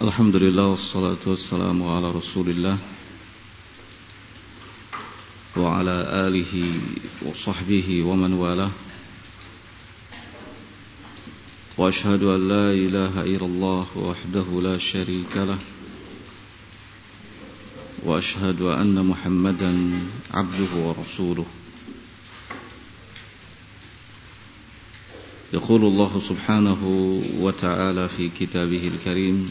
الحمد لله والصلاة والسلام على رسول الله وعلى آله وصحبه ومن والاه. وأشهد أن لا إله إلا الله وحده لا شريك له. وأشهد أن محمدا عبده ورسوله. يقول الله سبحانه وتعالى في كتابه الكريم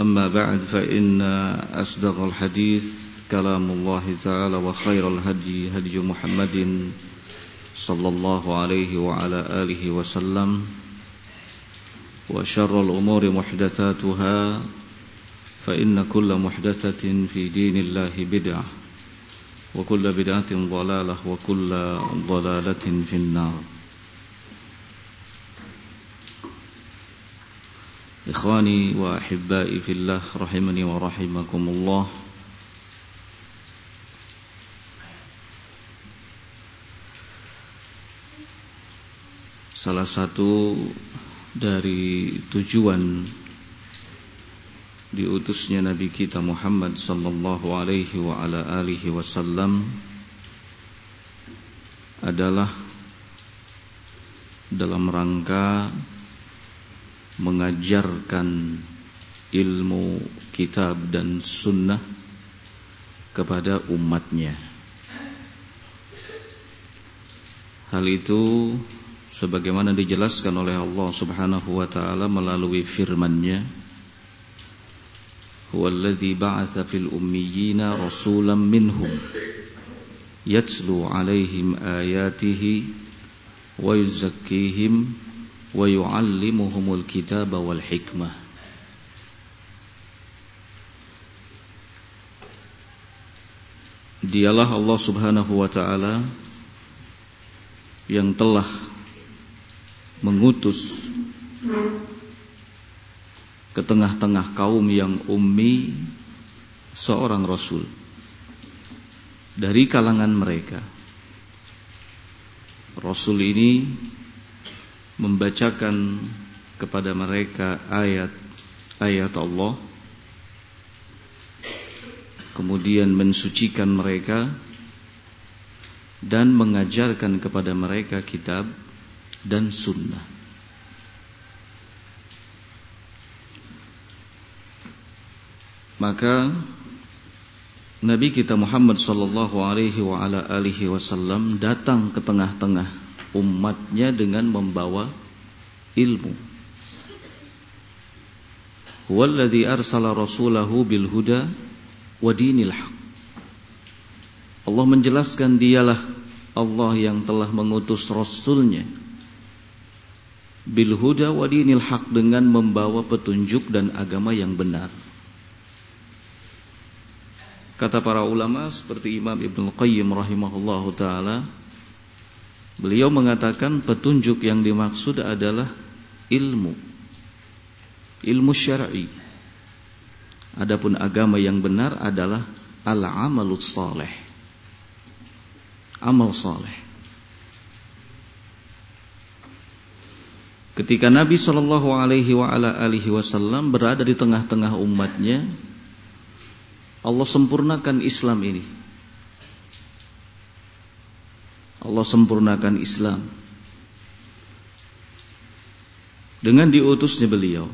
أما بعد فإن أصدق الحديث كلام الله تعالى وخير الهدي هدي محمد صلى الله عليه وعلى آله وسلم وشر الأمور محدثاتها فإن كل محدثة في دين الله بدعة وكل بدعة ضلالة وكل ضلالة في النار. Ikhwani wa ahibbai fillah rahimani wa rahimakumullah. Salah satu dari tujuan diutusnya Nabi kita Muhammad sallallahu alaihi wa ala alihi wasallam adalah dalam rangka mengajarkan ilmu kitab dan sunnah kepada umatnya. Hal itu sebagaimana dijelaskan oleh Allah Subhanahu wa taala melalui firman-Nya Huwallazi ba'atsa fil ummiyina rasulan minhum yatlu 'alaihim ayatihi wa yuzakkihim wa yu'allimuhumul kitaba wal hikmah Dialah Allah Subhanahu wa taala yang telah mengutus ke tengah-tengah kaum yang ummi seorang rasul dari kalangan mereka. Rasul ini membacakan kepada mereka ayat-ayat Allah. Kemudian mensucikan mereka dan mengajarkan kepada mereka kitab dan sunnah. Maka Nabi kita Muhammad sallallahu alaihi wasallam datang ke tengah-tengah umatnya dengan membawa ilmu. Huwallazi arsala rasulahu bil huda wa dinil haq. Allah menjelaskan dialah Allah yang telah mengutus rasulnya bil huda wa dinil haq dengan membawa petunjuk dan agama yang benar. Kata para ulama seperti Imam Ibn Qayyim rahimahullahu taala Beliau mengatakan petunjuk yang dimaksud adalah ilmu. Ilmu syar'i. Adapun agama yang benar adalah al-amalus saleh. Amal saleh. Ketika Nabi Shallallahu Alaihi Wasallam berada di tengah-tengah umatnya, Allah sempurnakan Islam ini Allah sempurnakan Islam dengan diutusnya beliau.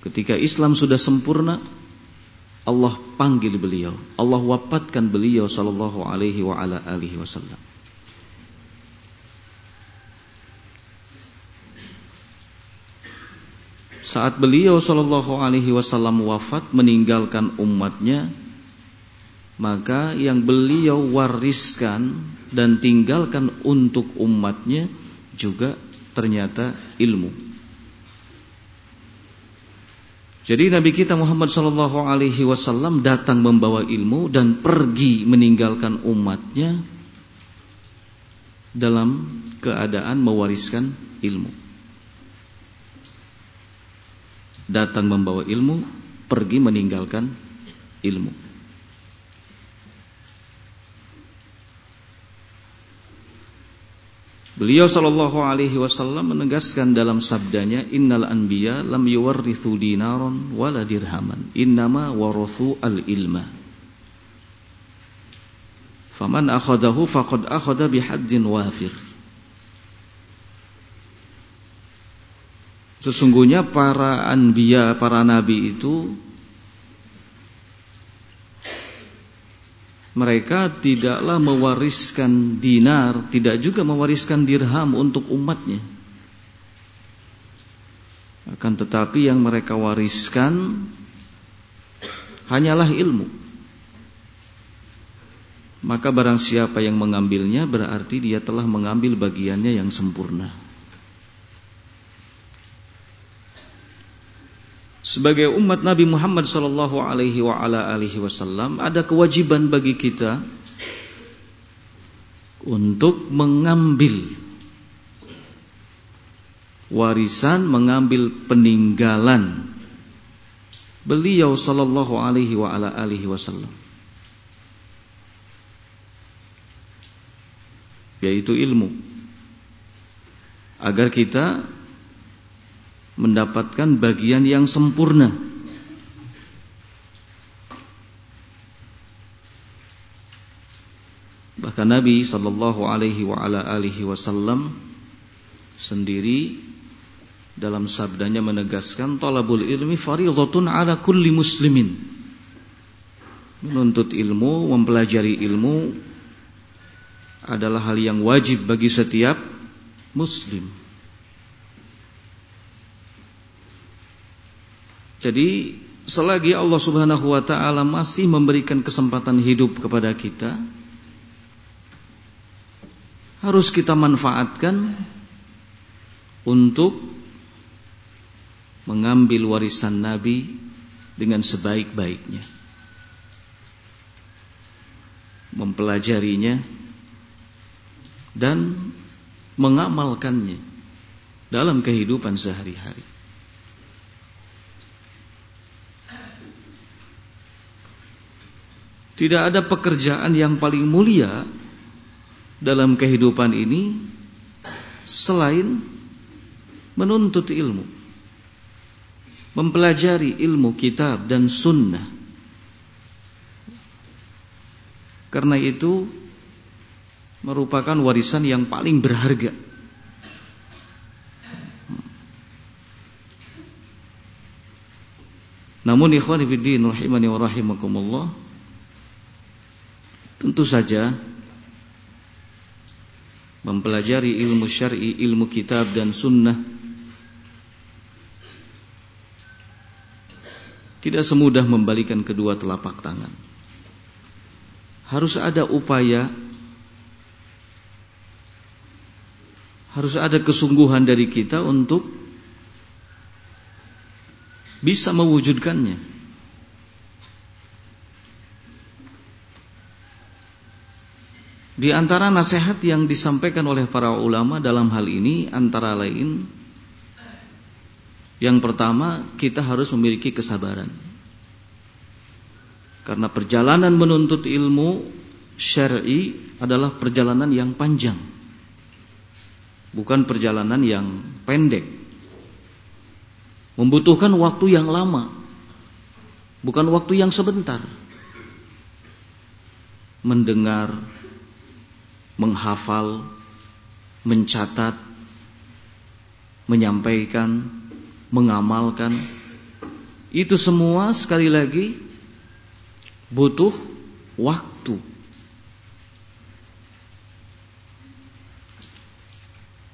Ketika Islam sudah sempurna, Allah panggil beliau, Allah wafatkan beliau sallallahu alaihi wa ala alihi wasallam. Saat beliau sallallahu alaihi wasallam wafat meninggalkan umatnya, maka yang beliau wariskan dan tinggalkan untuk umatnya juga ternyata ilmu. Jadi Nabi kita Muhammad Sallallahu Alaihi Wasallam datang membawa ilmu dan pergi meninggalkan umatnya dalam keadaan mewariskan ilmu. Datang membawa ilmu, pergi meninggalkan ilmu. Beliau sallallahu alaihi wasallam menegaskan dalam sabdanya innal anbiya lam yuwarrithu dinaron wala dirhaman innama warathu al ilma faman akhadahu faqad akhadha bihaddin wafir Sesungguhnya para anbiya, para nabi itu mereka tidaklah mewariskan dinar, tidak juga mewariskan dirham untuk umatnya. Akan tetapi yang mereka wariskan hanyalah ilmu. Maka barang siapa yang mengambilnya berarti dia telah mengambil bagiannya yang sempurna. Sebagai umat Nabi Muhammad sallallahu alaihi wa ala alihi wasallam ada kewajiban bagi kita untuk mengambil warisan, mengambil peninggalan beliau sallallahu alaihi wa ala alihi wasallam. Yaitu ilmu. Agar kita mendapatkan bagian yang sempurna. Bahkan Nabi sallallahu alaihi wasallam sendiri dalam sabdanya menegaskan talabul ilmi fardhatun ala kulli muslimin. Menuntut ilmu, mempelajari ilmu adalah hal yang wajib bagi setiap muslim. Jadi selagi Allah Subhanahu wa taala masih memberikan kesempatan hidup kepada kita harus kita manfaatkan untuk mengambil warisan Nabi dengan sebaik-baiknya. Mempelajarinya dan mengamalkannya dalam kehidupan sehari-hari. Tidak ada pekerjaan yang paling mulia dalam kehidupan ini selain menuntut ilmu, mempelajari ilmu kitab dan sunnah. Karena itu merupakan warisan yang paling berharga. Namun ikhwan fillah rahimani wa rahimakumullah Tentu saja mempelajari ilmu syar'i, ilmu kitab dan sunnah tidak semudah membalikan kedua telapak tangan. Harus ada upaya harus ada kesungguhan dari kita untuk bisa mewujudkannya. Di antara nasihat yang disampaikan oleh para ulama dalam hal ini antara lain yang pertama kita harus memiliki kesabaran. Karena perjalanan menuntut ilmu syar'i adalah perjalanan yang panjang. Bukan perjalanan yang pendek. Membutuhkan waktu yang lama. Bukan waktu yang sebentar. Mendengar menghafal, mencatat, menyampaikan, mengamalkan. Itu semua sekali lagi butuh waktu.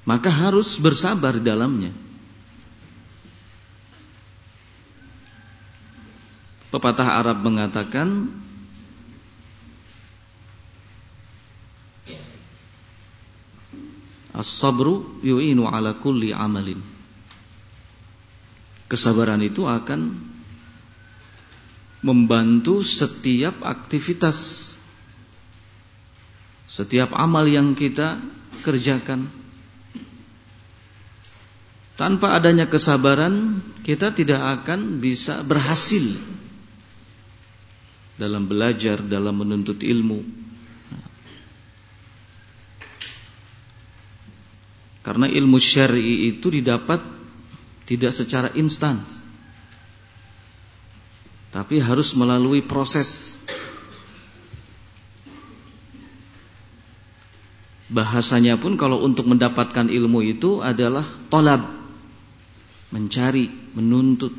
Maka harus bersabar di dalamnya. Pepatah Arab mengatakan As-sabru yu'inu ala kulli amalin. Kesabaran itu akan membantu setiap aktivitas setiap amal yang kita kerjakan. Tanpa adanya kesabaran, kita tidak akan bisa berhasil dalam belajar, dalam menuntut ilmu. Karena ilmu syar'i itu didapat tidak secara instan. Tapi harus melalui proses. Bahasanya pun kalau untuk mendapatkan ilmu itu adalah tolab. Mencari, menuntut.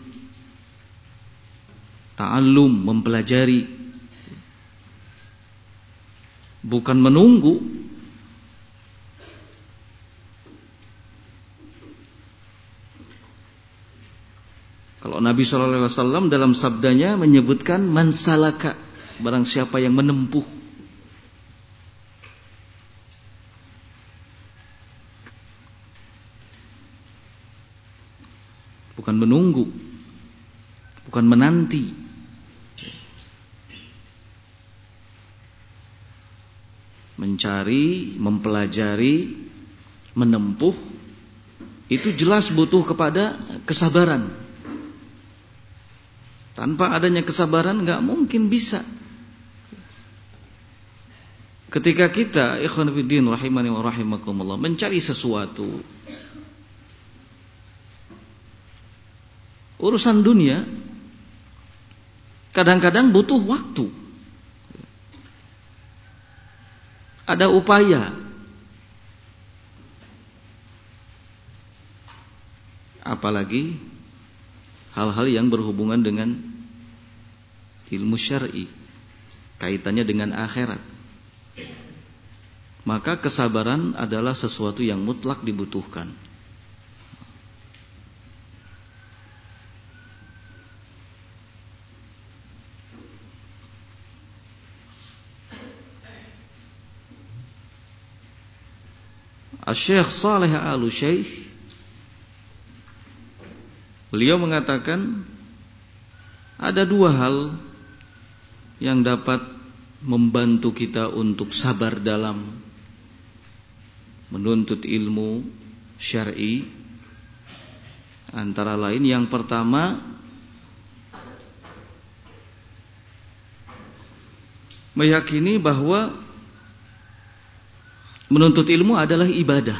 Ta'allum, mempelajari. Bukan menunggu Nabi SAW dalam sabdanya menyebutkan mansalaka barang siapa yang menempuh. Bukan menunggu bukan menanti. Mencari mempelajari menempuh itu jelas butuh kepada kesabaran tanpa adanya kesabaran nggak mungkin bisa. Ketika kita ikhwan rahimani wa rahimakumullah mencari sesuatu urusan dunia kadang-kadang butuh waktu. Ada upaya apalagi hal-hal yang berhubungan dengan ilmu syar'i kaitannya dengan akhirat. Maka kesabaran adalah sesuatu yang mutlak dibutuhkan. Al-Syekh Saleh Al-Syekh Beliau mengatakan ada dua hal yang dapat membantu kita untuk sabar dalam menuntut ilmu syar'i. Antara lain yang pertama meyakini bahwa menuntut ilmu adalah ibadah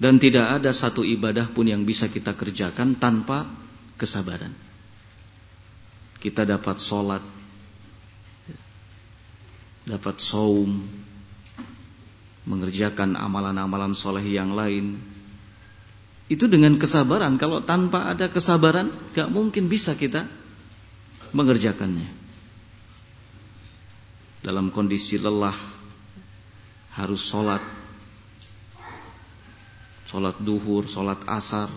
Dan tidak ada satu ibadah pun yang bisa kita kerjakan tanpa kesabaran. Kita dapat sholat, dapat saum, mengerjakan amalan-amalan soleh yang lain. Itu dengan kesabaran. Kalau tanpa ada kesabaran, gak mungkin bisa kita mengerjakannya. Dalam kondisi lelah, harus sholat, Sholat duhur, sholat asar,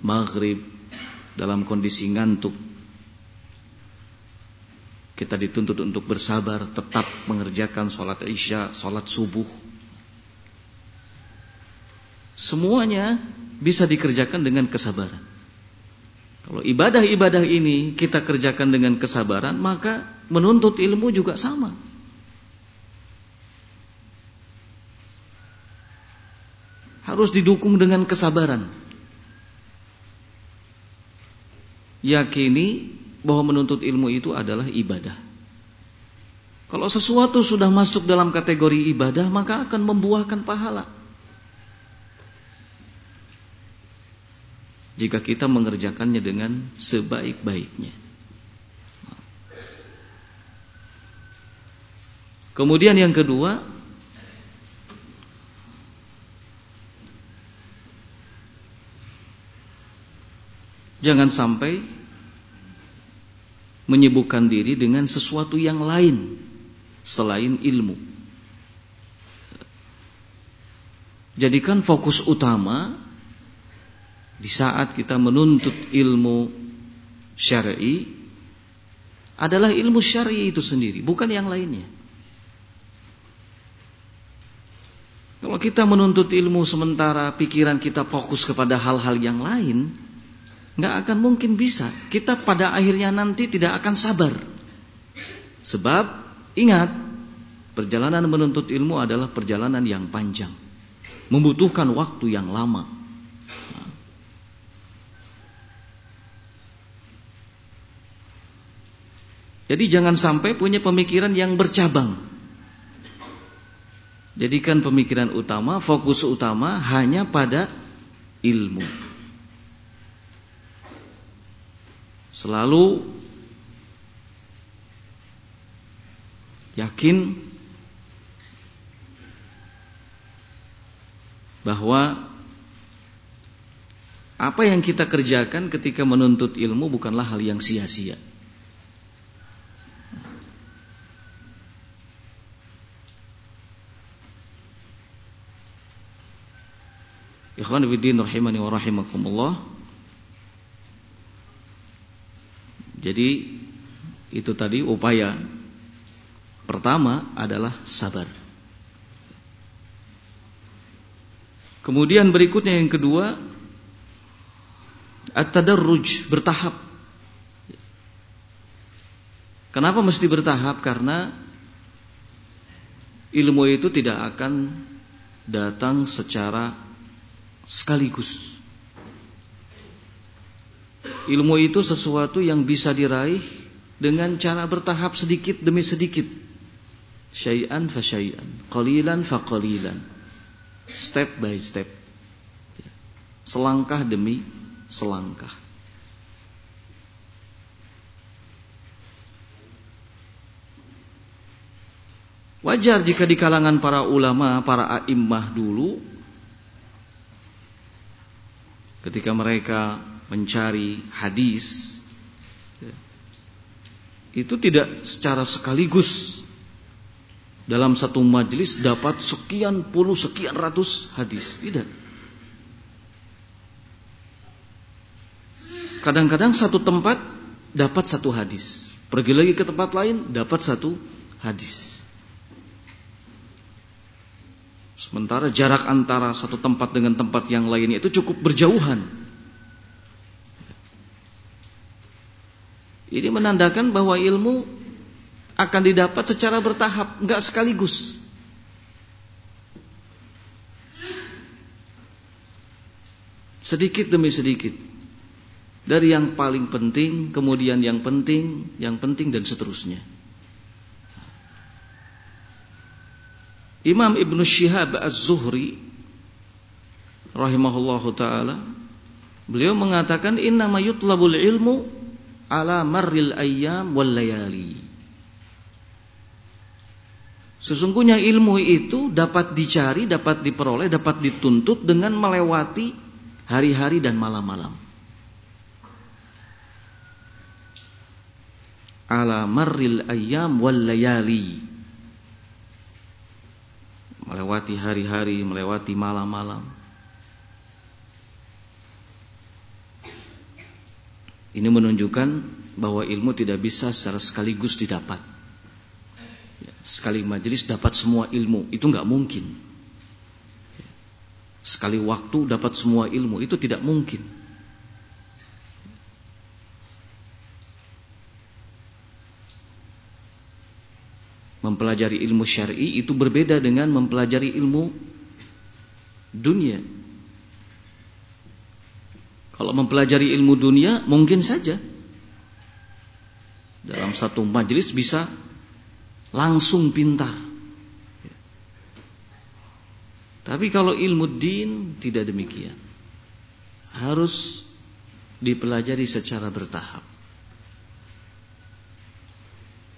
maghrib Dalam kondisi ngantuk. Kita dituntut untuk bersabar Tetap mengerjakan sholat isya, sholat subuh. Semuanya bisa dikerjakan dengan kesabaran. Kalau ibadah-ibadah ini kita kerjakan dengan kesabaran Maka menuntut ilmu juga sama harus didukung dengan kesabaran. Yakini bahwa menuntut ilmu itu adalah ibadah. Kalau sesuatu sudah masuk dalam kategori ibadah, maka akan membuahkan pahala. Jika kita mengerjakannya dengan sebaik-baiknya. Kemudian yang kedua, Jangan sampai menyibukkan diri dengan sesuatu yang lain selain ilmu. Jadikan fokus utama di saat kita menuntut ilmu syar'i adalah ilmu syar'i itu sendiri, bukan yang lainnya. Kalau kita menuntut ilmu sementara pikiran kita fokus kepada hal-hal yang lain, nggak akan mungkin bisa. Kita pada akhirnya nanti tidak akan sabar. Sebab ingat, perjalanan menuntut ilmu adalah perjalanan yang panjang, membutuhkan waktu yang lama. Jadi jangan sampai punya pemikiran yang bercabang. Jadikan pemikiran utama, fokus utama hanya pada ilmu. Selalu yakin bahwa apa yang kita kerjakan ketika menuntut ilmu bukanlah hal yang sia-sia. Ikhwan fillah rahimani wa rahimakumullah. Jadi itu tadi upaya pertama adalah sabar. Kemudian berikutnya yang kedua at-tadarruj bertahap. Kenapa mesti bertahap? Karena ilmu itu tidak akan datang secara sekaligus. Ilmu itu sesuatu yang bisa diraih dengan cara bertahap sedikit demi sedikit. Syai'an fa syai'an, qalilan fa qalilan. Step by step. Selangkah demi selangkah. Wajar jika di kalangan para ulama, para a'immah dulu ketika mereka mencari hadis itu tidak secara sekaligus dalam satu majelis dapat sekian puluh sekian ratus hadis. Tidak. Kadang-kadang satu tempat dapat satu hadis. Pergi lagi ke tempat lain dapat satu hadis. Sementara jarak antara satu tempat dengan tempat yang lainnya itu cukup berjauhan. Ini menandakan bahwa ilmu akan didapat secara bertahap, nggak sekaligus. Sedikit demi sedikit. Dari yang paling penting, kemudian yang penting, yang penting dan seterusnya. Imam Ibn Shihab Az-Zuhri rahimahullahu taala beliau mengatakan innama yutlabul ilmu ala marril ayyam wal layali Sesungguhnya ilmu itu dapat dicari, dapat diperoleh, dapat dituntut dengan melewati hari-hari dan malam-malam. Ala marril ayyam wal layali melewati hari-hari, melewati malam-malam. Ini menunjukkan bahwa ilmu tidak bisa secara sekaligus didapat. Ya, sekali majelis dapat semua ilmu, itu nggak mungkin. Sekali waktu dapat semua ilmu, itu tidak mungkin. Mempelajari ilmu syar'i itu berbeda dengan mempelajari ilmu dunia. Kalau mempelajari ilmu dunia mungkin saja dalam satu majelis bisa langsung pintar. Tapi kalau ilmu din tidak demikian. Harus dipelajari secara bertahap.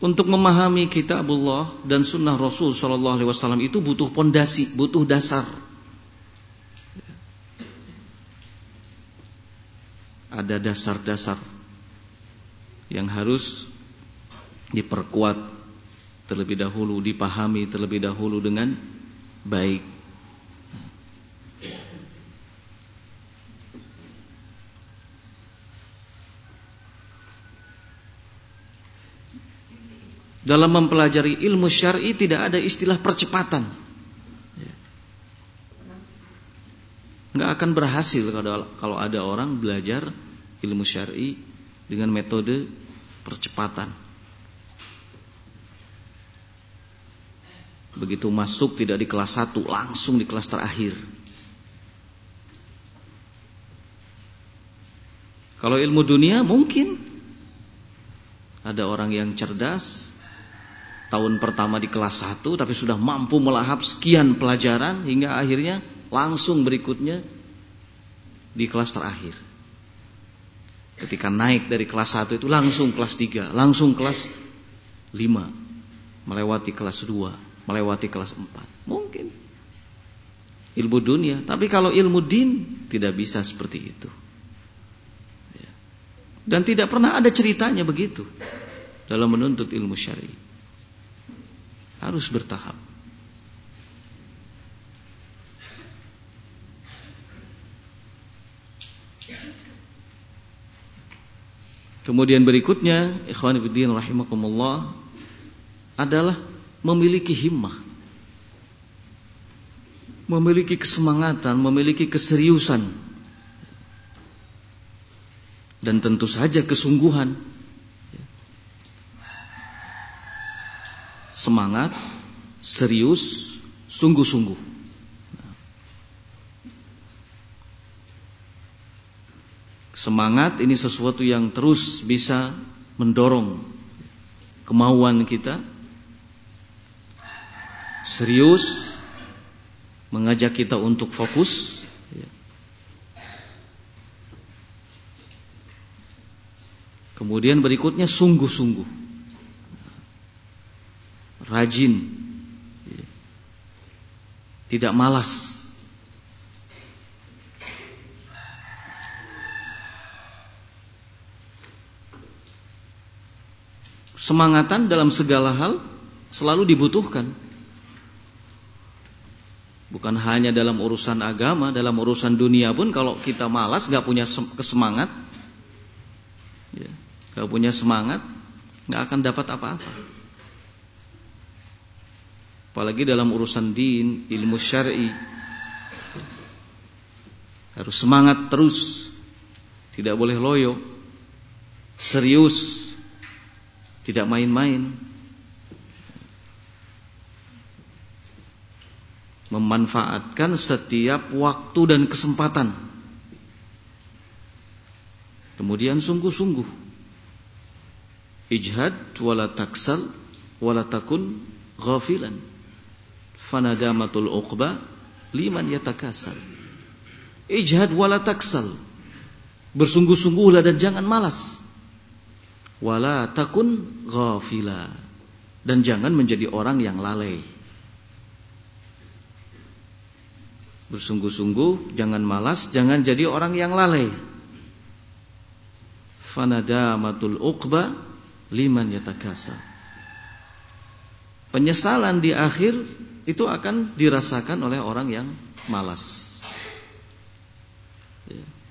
Untuk memahami kitabullah dan sunnah Rasul Shallallahu Alaihi Wasallam itu butuh pondasi, butuh dasar. Ada dasar-dasar yang harus diperkuat terlebih dahulu, dipahami terlebih dahulu dengan baik. Dalam mempelajari ilmu syar'i tidak ada istilah percepatan. Akan berhasil kalau ada orang belajar ilmu syar'i dengan metode percepatan. Begitu masuk tidak di kelas 1, langsung di kelas terakhir. Kalau ilmu dunia mungkin ada orang yang cerdas tahun pertama di kelas 1 tapi sudah mampu melahap sekian pelajaran hingga akhirnya langsung berikutnya di kelas terakhir. Ketika naik dari kelas 1 itu langsung kelas 3, langsung kelas 5, melewati kelas 2, melewati kelas 4. Mungkin ilmu dunia, tapi kalau ilmu din tidak bisa seperti itu. Ya. Dan tidak pernah ada ceritanya begitu dalam menuntut ilmu syar'i harus bertahap. Kemudian berikutnya, ikhwan fillah rahimakumullah adalah memiliki himmah. Memiliki kesemangatan, memiliki keseriusan. Dan tentu saja kesungguhan semangat, serius, sungguh-sungguh. Semangat ini sesuatu yang terus bisa mendorong kemauan kita. Serius mengajak kita untuk fokus. Kemudian berikutnya sungguh-sungguh rajin, tidak malas. Semangatan dalam segala hal selalu dibutuhkan. Bukan hanya dalam urusan agama, dalam urusan dunia pun kalau kita malas, gak punya kesemangat, ya, gak punya semangat, gak akan dapat apa-apa. Apalagi dalam urusan din, ilmu syar'i. Harus semangat terus. Tidak boleh loyo. Serius. Tidak main-main. Memanfaatkan setiap waktu dan kesempatan. Kemudian sungguh-sungguh. Ijhad wala taksal wala takun ghafilan fanadamatul uqba liman yatakasal. Ijhad wala taksal. Bersungguh-sungguhlah dan jangan malas. Wala takun ghafila. Dan jangan menjadi orang yang lalai. Bersungguh-sungguh, jangan malas, jangan jadi orang yang lalai. Fanadamatul uqba liman yatakasal. Penyesalan di akhir itu akan dirasakan oleh orang yang malas. Ya.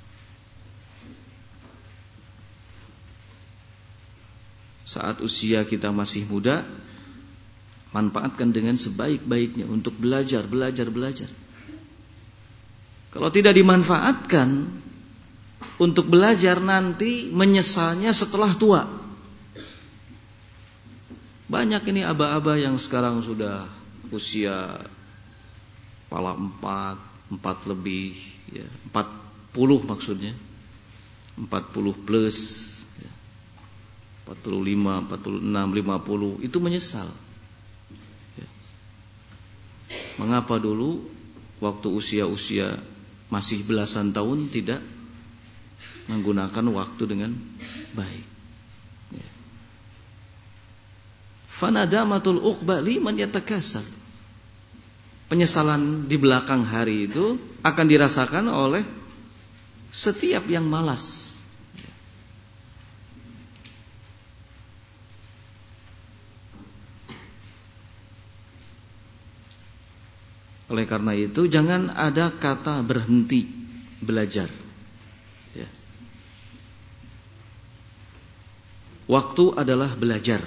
Saat usia kita masih muda, manfaatkan dengan sebaik-baiknya untuk belajar, belajar, belajar. Kalau tidak dimanfaatkan untuk belajar nanti menyesalnya setelah tua. Banyak ini aba-aba yang sekarang sudah usia pala empat, empat lebih, ya, empat puluh maksudnya, empat puluh plus, ya, empat puluh lima, empat puluh enam, lima puluh, itu menyesal. Ya. Mengapa dulu waktu usia-usia masih belasan tahun tidak menggunakan waktu dengan baik? Ya. Fanadamatul uqba liman yatakasal penyesalan di belakang hari itu akan dirasakan oleh setiap yang malas. Oleh karena itu jangan ada kata berhenti belajar. Ya. Waktu adalah belajar,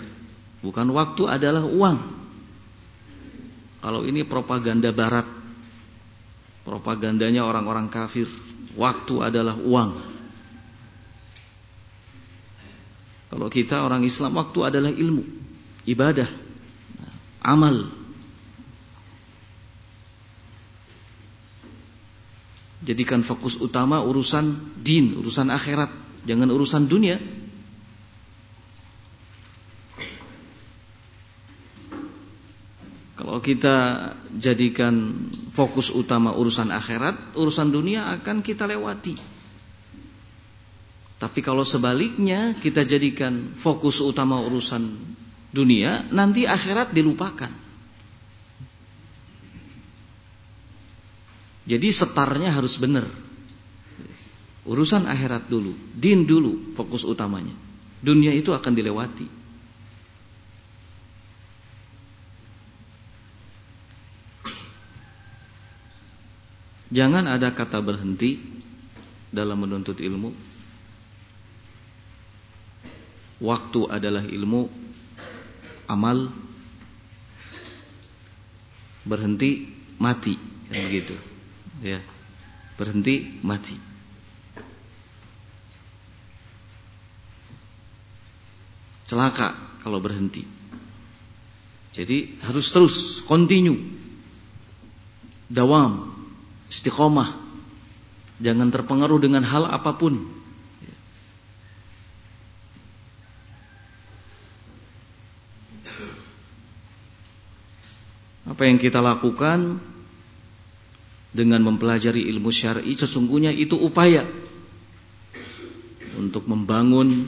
bukan waktu adalah uang. Kalau ini propaganda barat, propagandanya orang-orang kafir, waktu adalah uang. Kalau kita orang Islam waktu adalah ilmu, ibadah, amal. Jadikan fokus utama urusan din, urusan akhirat, jangan urusan dunia. Kalau kita jadikan fokus utama urusan akhirat, urusan dunia akan kita lewati. Tapi kalau sebaliknya kita jadikan fokus utama urusan dunia, nanti akhirat dilupakan. Jadi setarnya harus benar. Urusan akhirat dulu, din dulu fokus utamanya. Dunia itu akan dilewati. Jangan ada kata berhenti dalam menuntut ilmu waktu adalah ilmu amal berhenti mati kan begitu ya. Berhenti mati. Celaka kalau berhenti. Jadi harus terus continue. Dawam istiqomah. Jangan terpengaruh dengan hal apa pun. Apa yang kita lakukan dengan mempelajari ilmu syar'i sesungguhnya itu upaya untuk membangun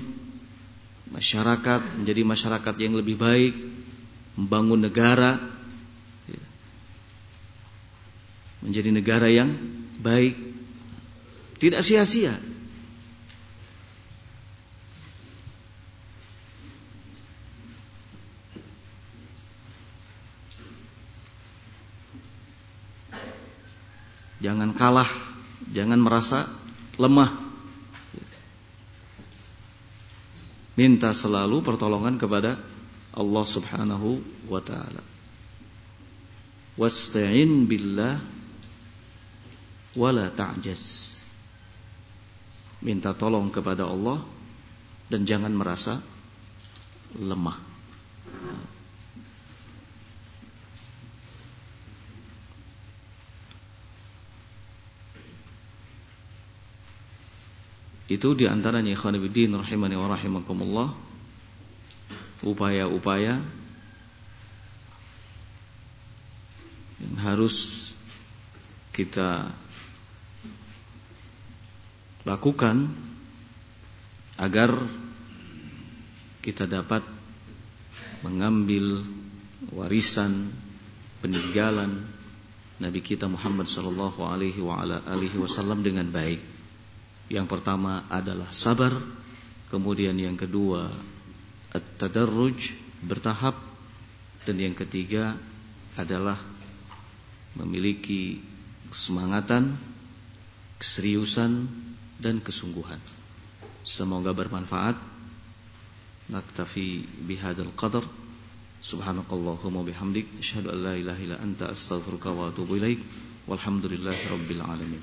masyarakat menjadi masyarakat yang lebih baik, membangun negara menjadi negara yang baik. Tidak sia-sia. Jangan kalah, jangan merasa lemah. Minta selalu pertolongan kepada Allah Subhanahu wa taala. Wasta'in billah wala ta'jaz. Minta tolong kepada Allah dan jangan merasa lemah. Itu di antaranya ikhwanibuddin rahimani wa rahimakumullah Upaya-upaya Yang harus kita lakukan agar kita dapat mengambil warisan peninggalan Nabi kita Muhammad sallallahu alaihi wasallam dengan baik. Yang pertama adalah sabar, kemudian yang kedua at-tadarruj bertahap dan yang ketiga adalah memiliki kesemangatan, keseriusan dan kesungguhan. Semoga bermanfaat. Naktafi bihadzal qadar. Subhanakallahumma bihamdik asyhadu an la ilaha illa anta astaghfiruka wa atubu ilaik. Walhamdulillahirabbil alamin.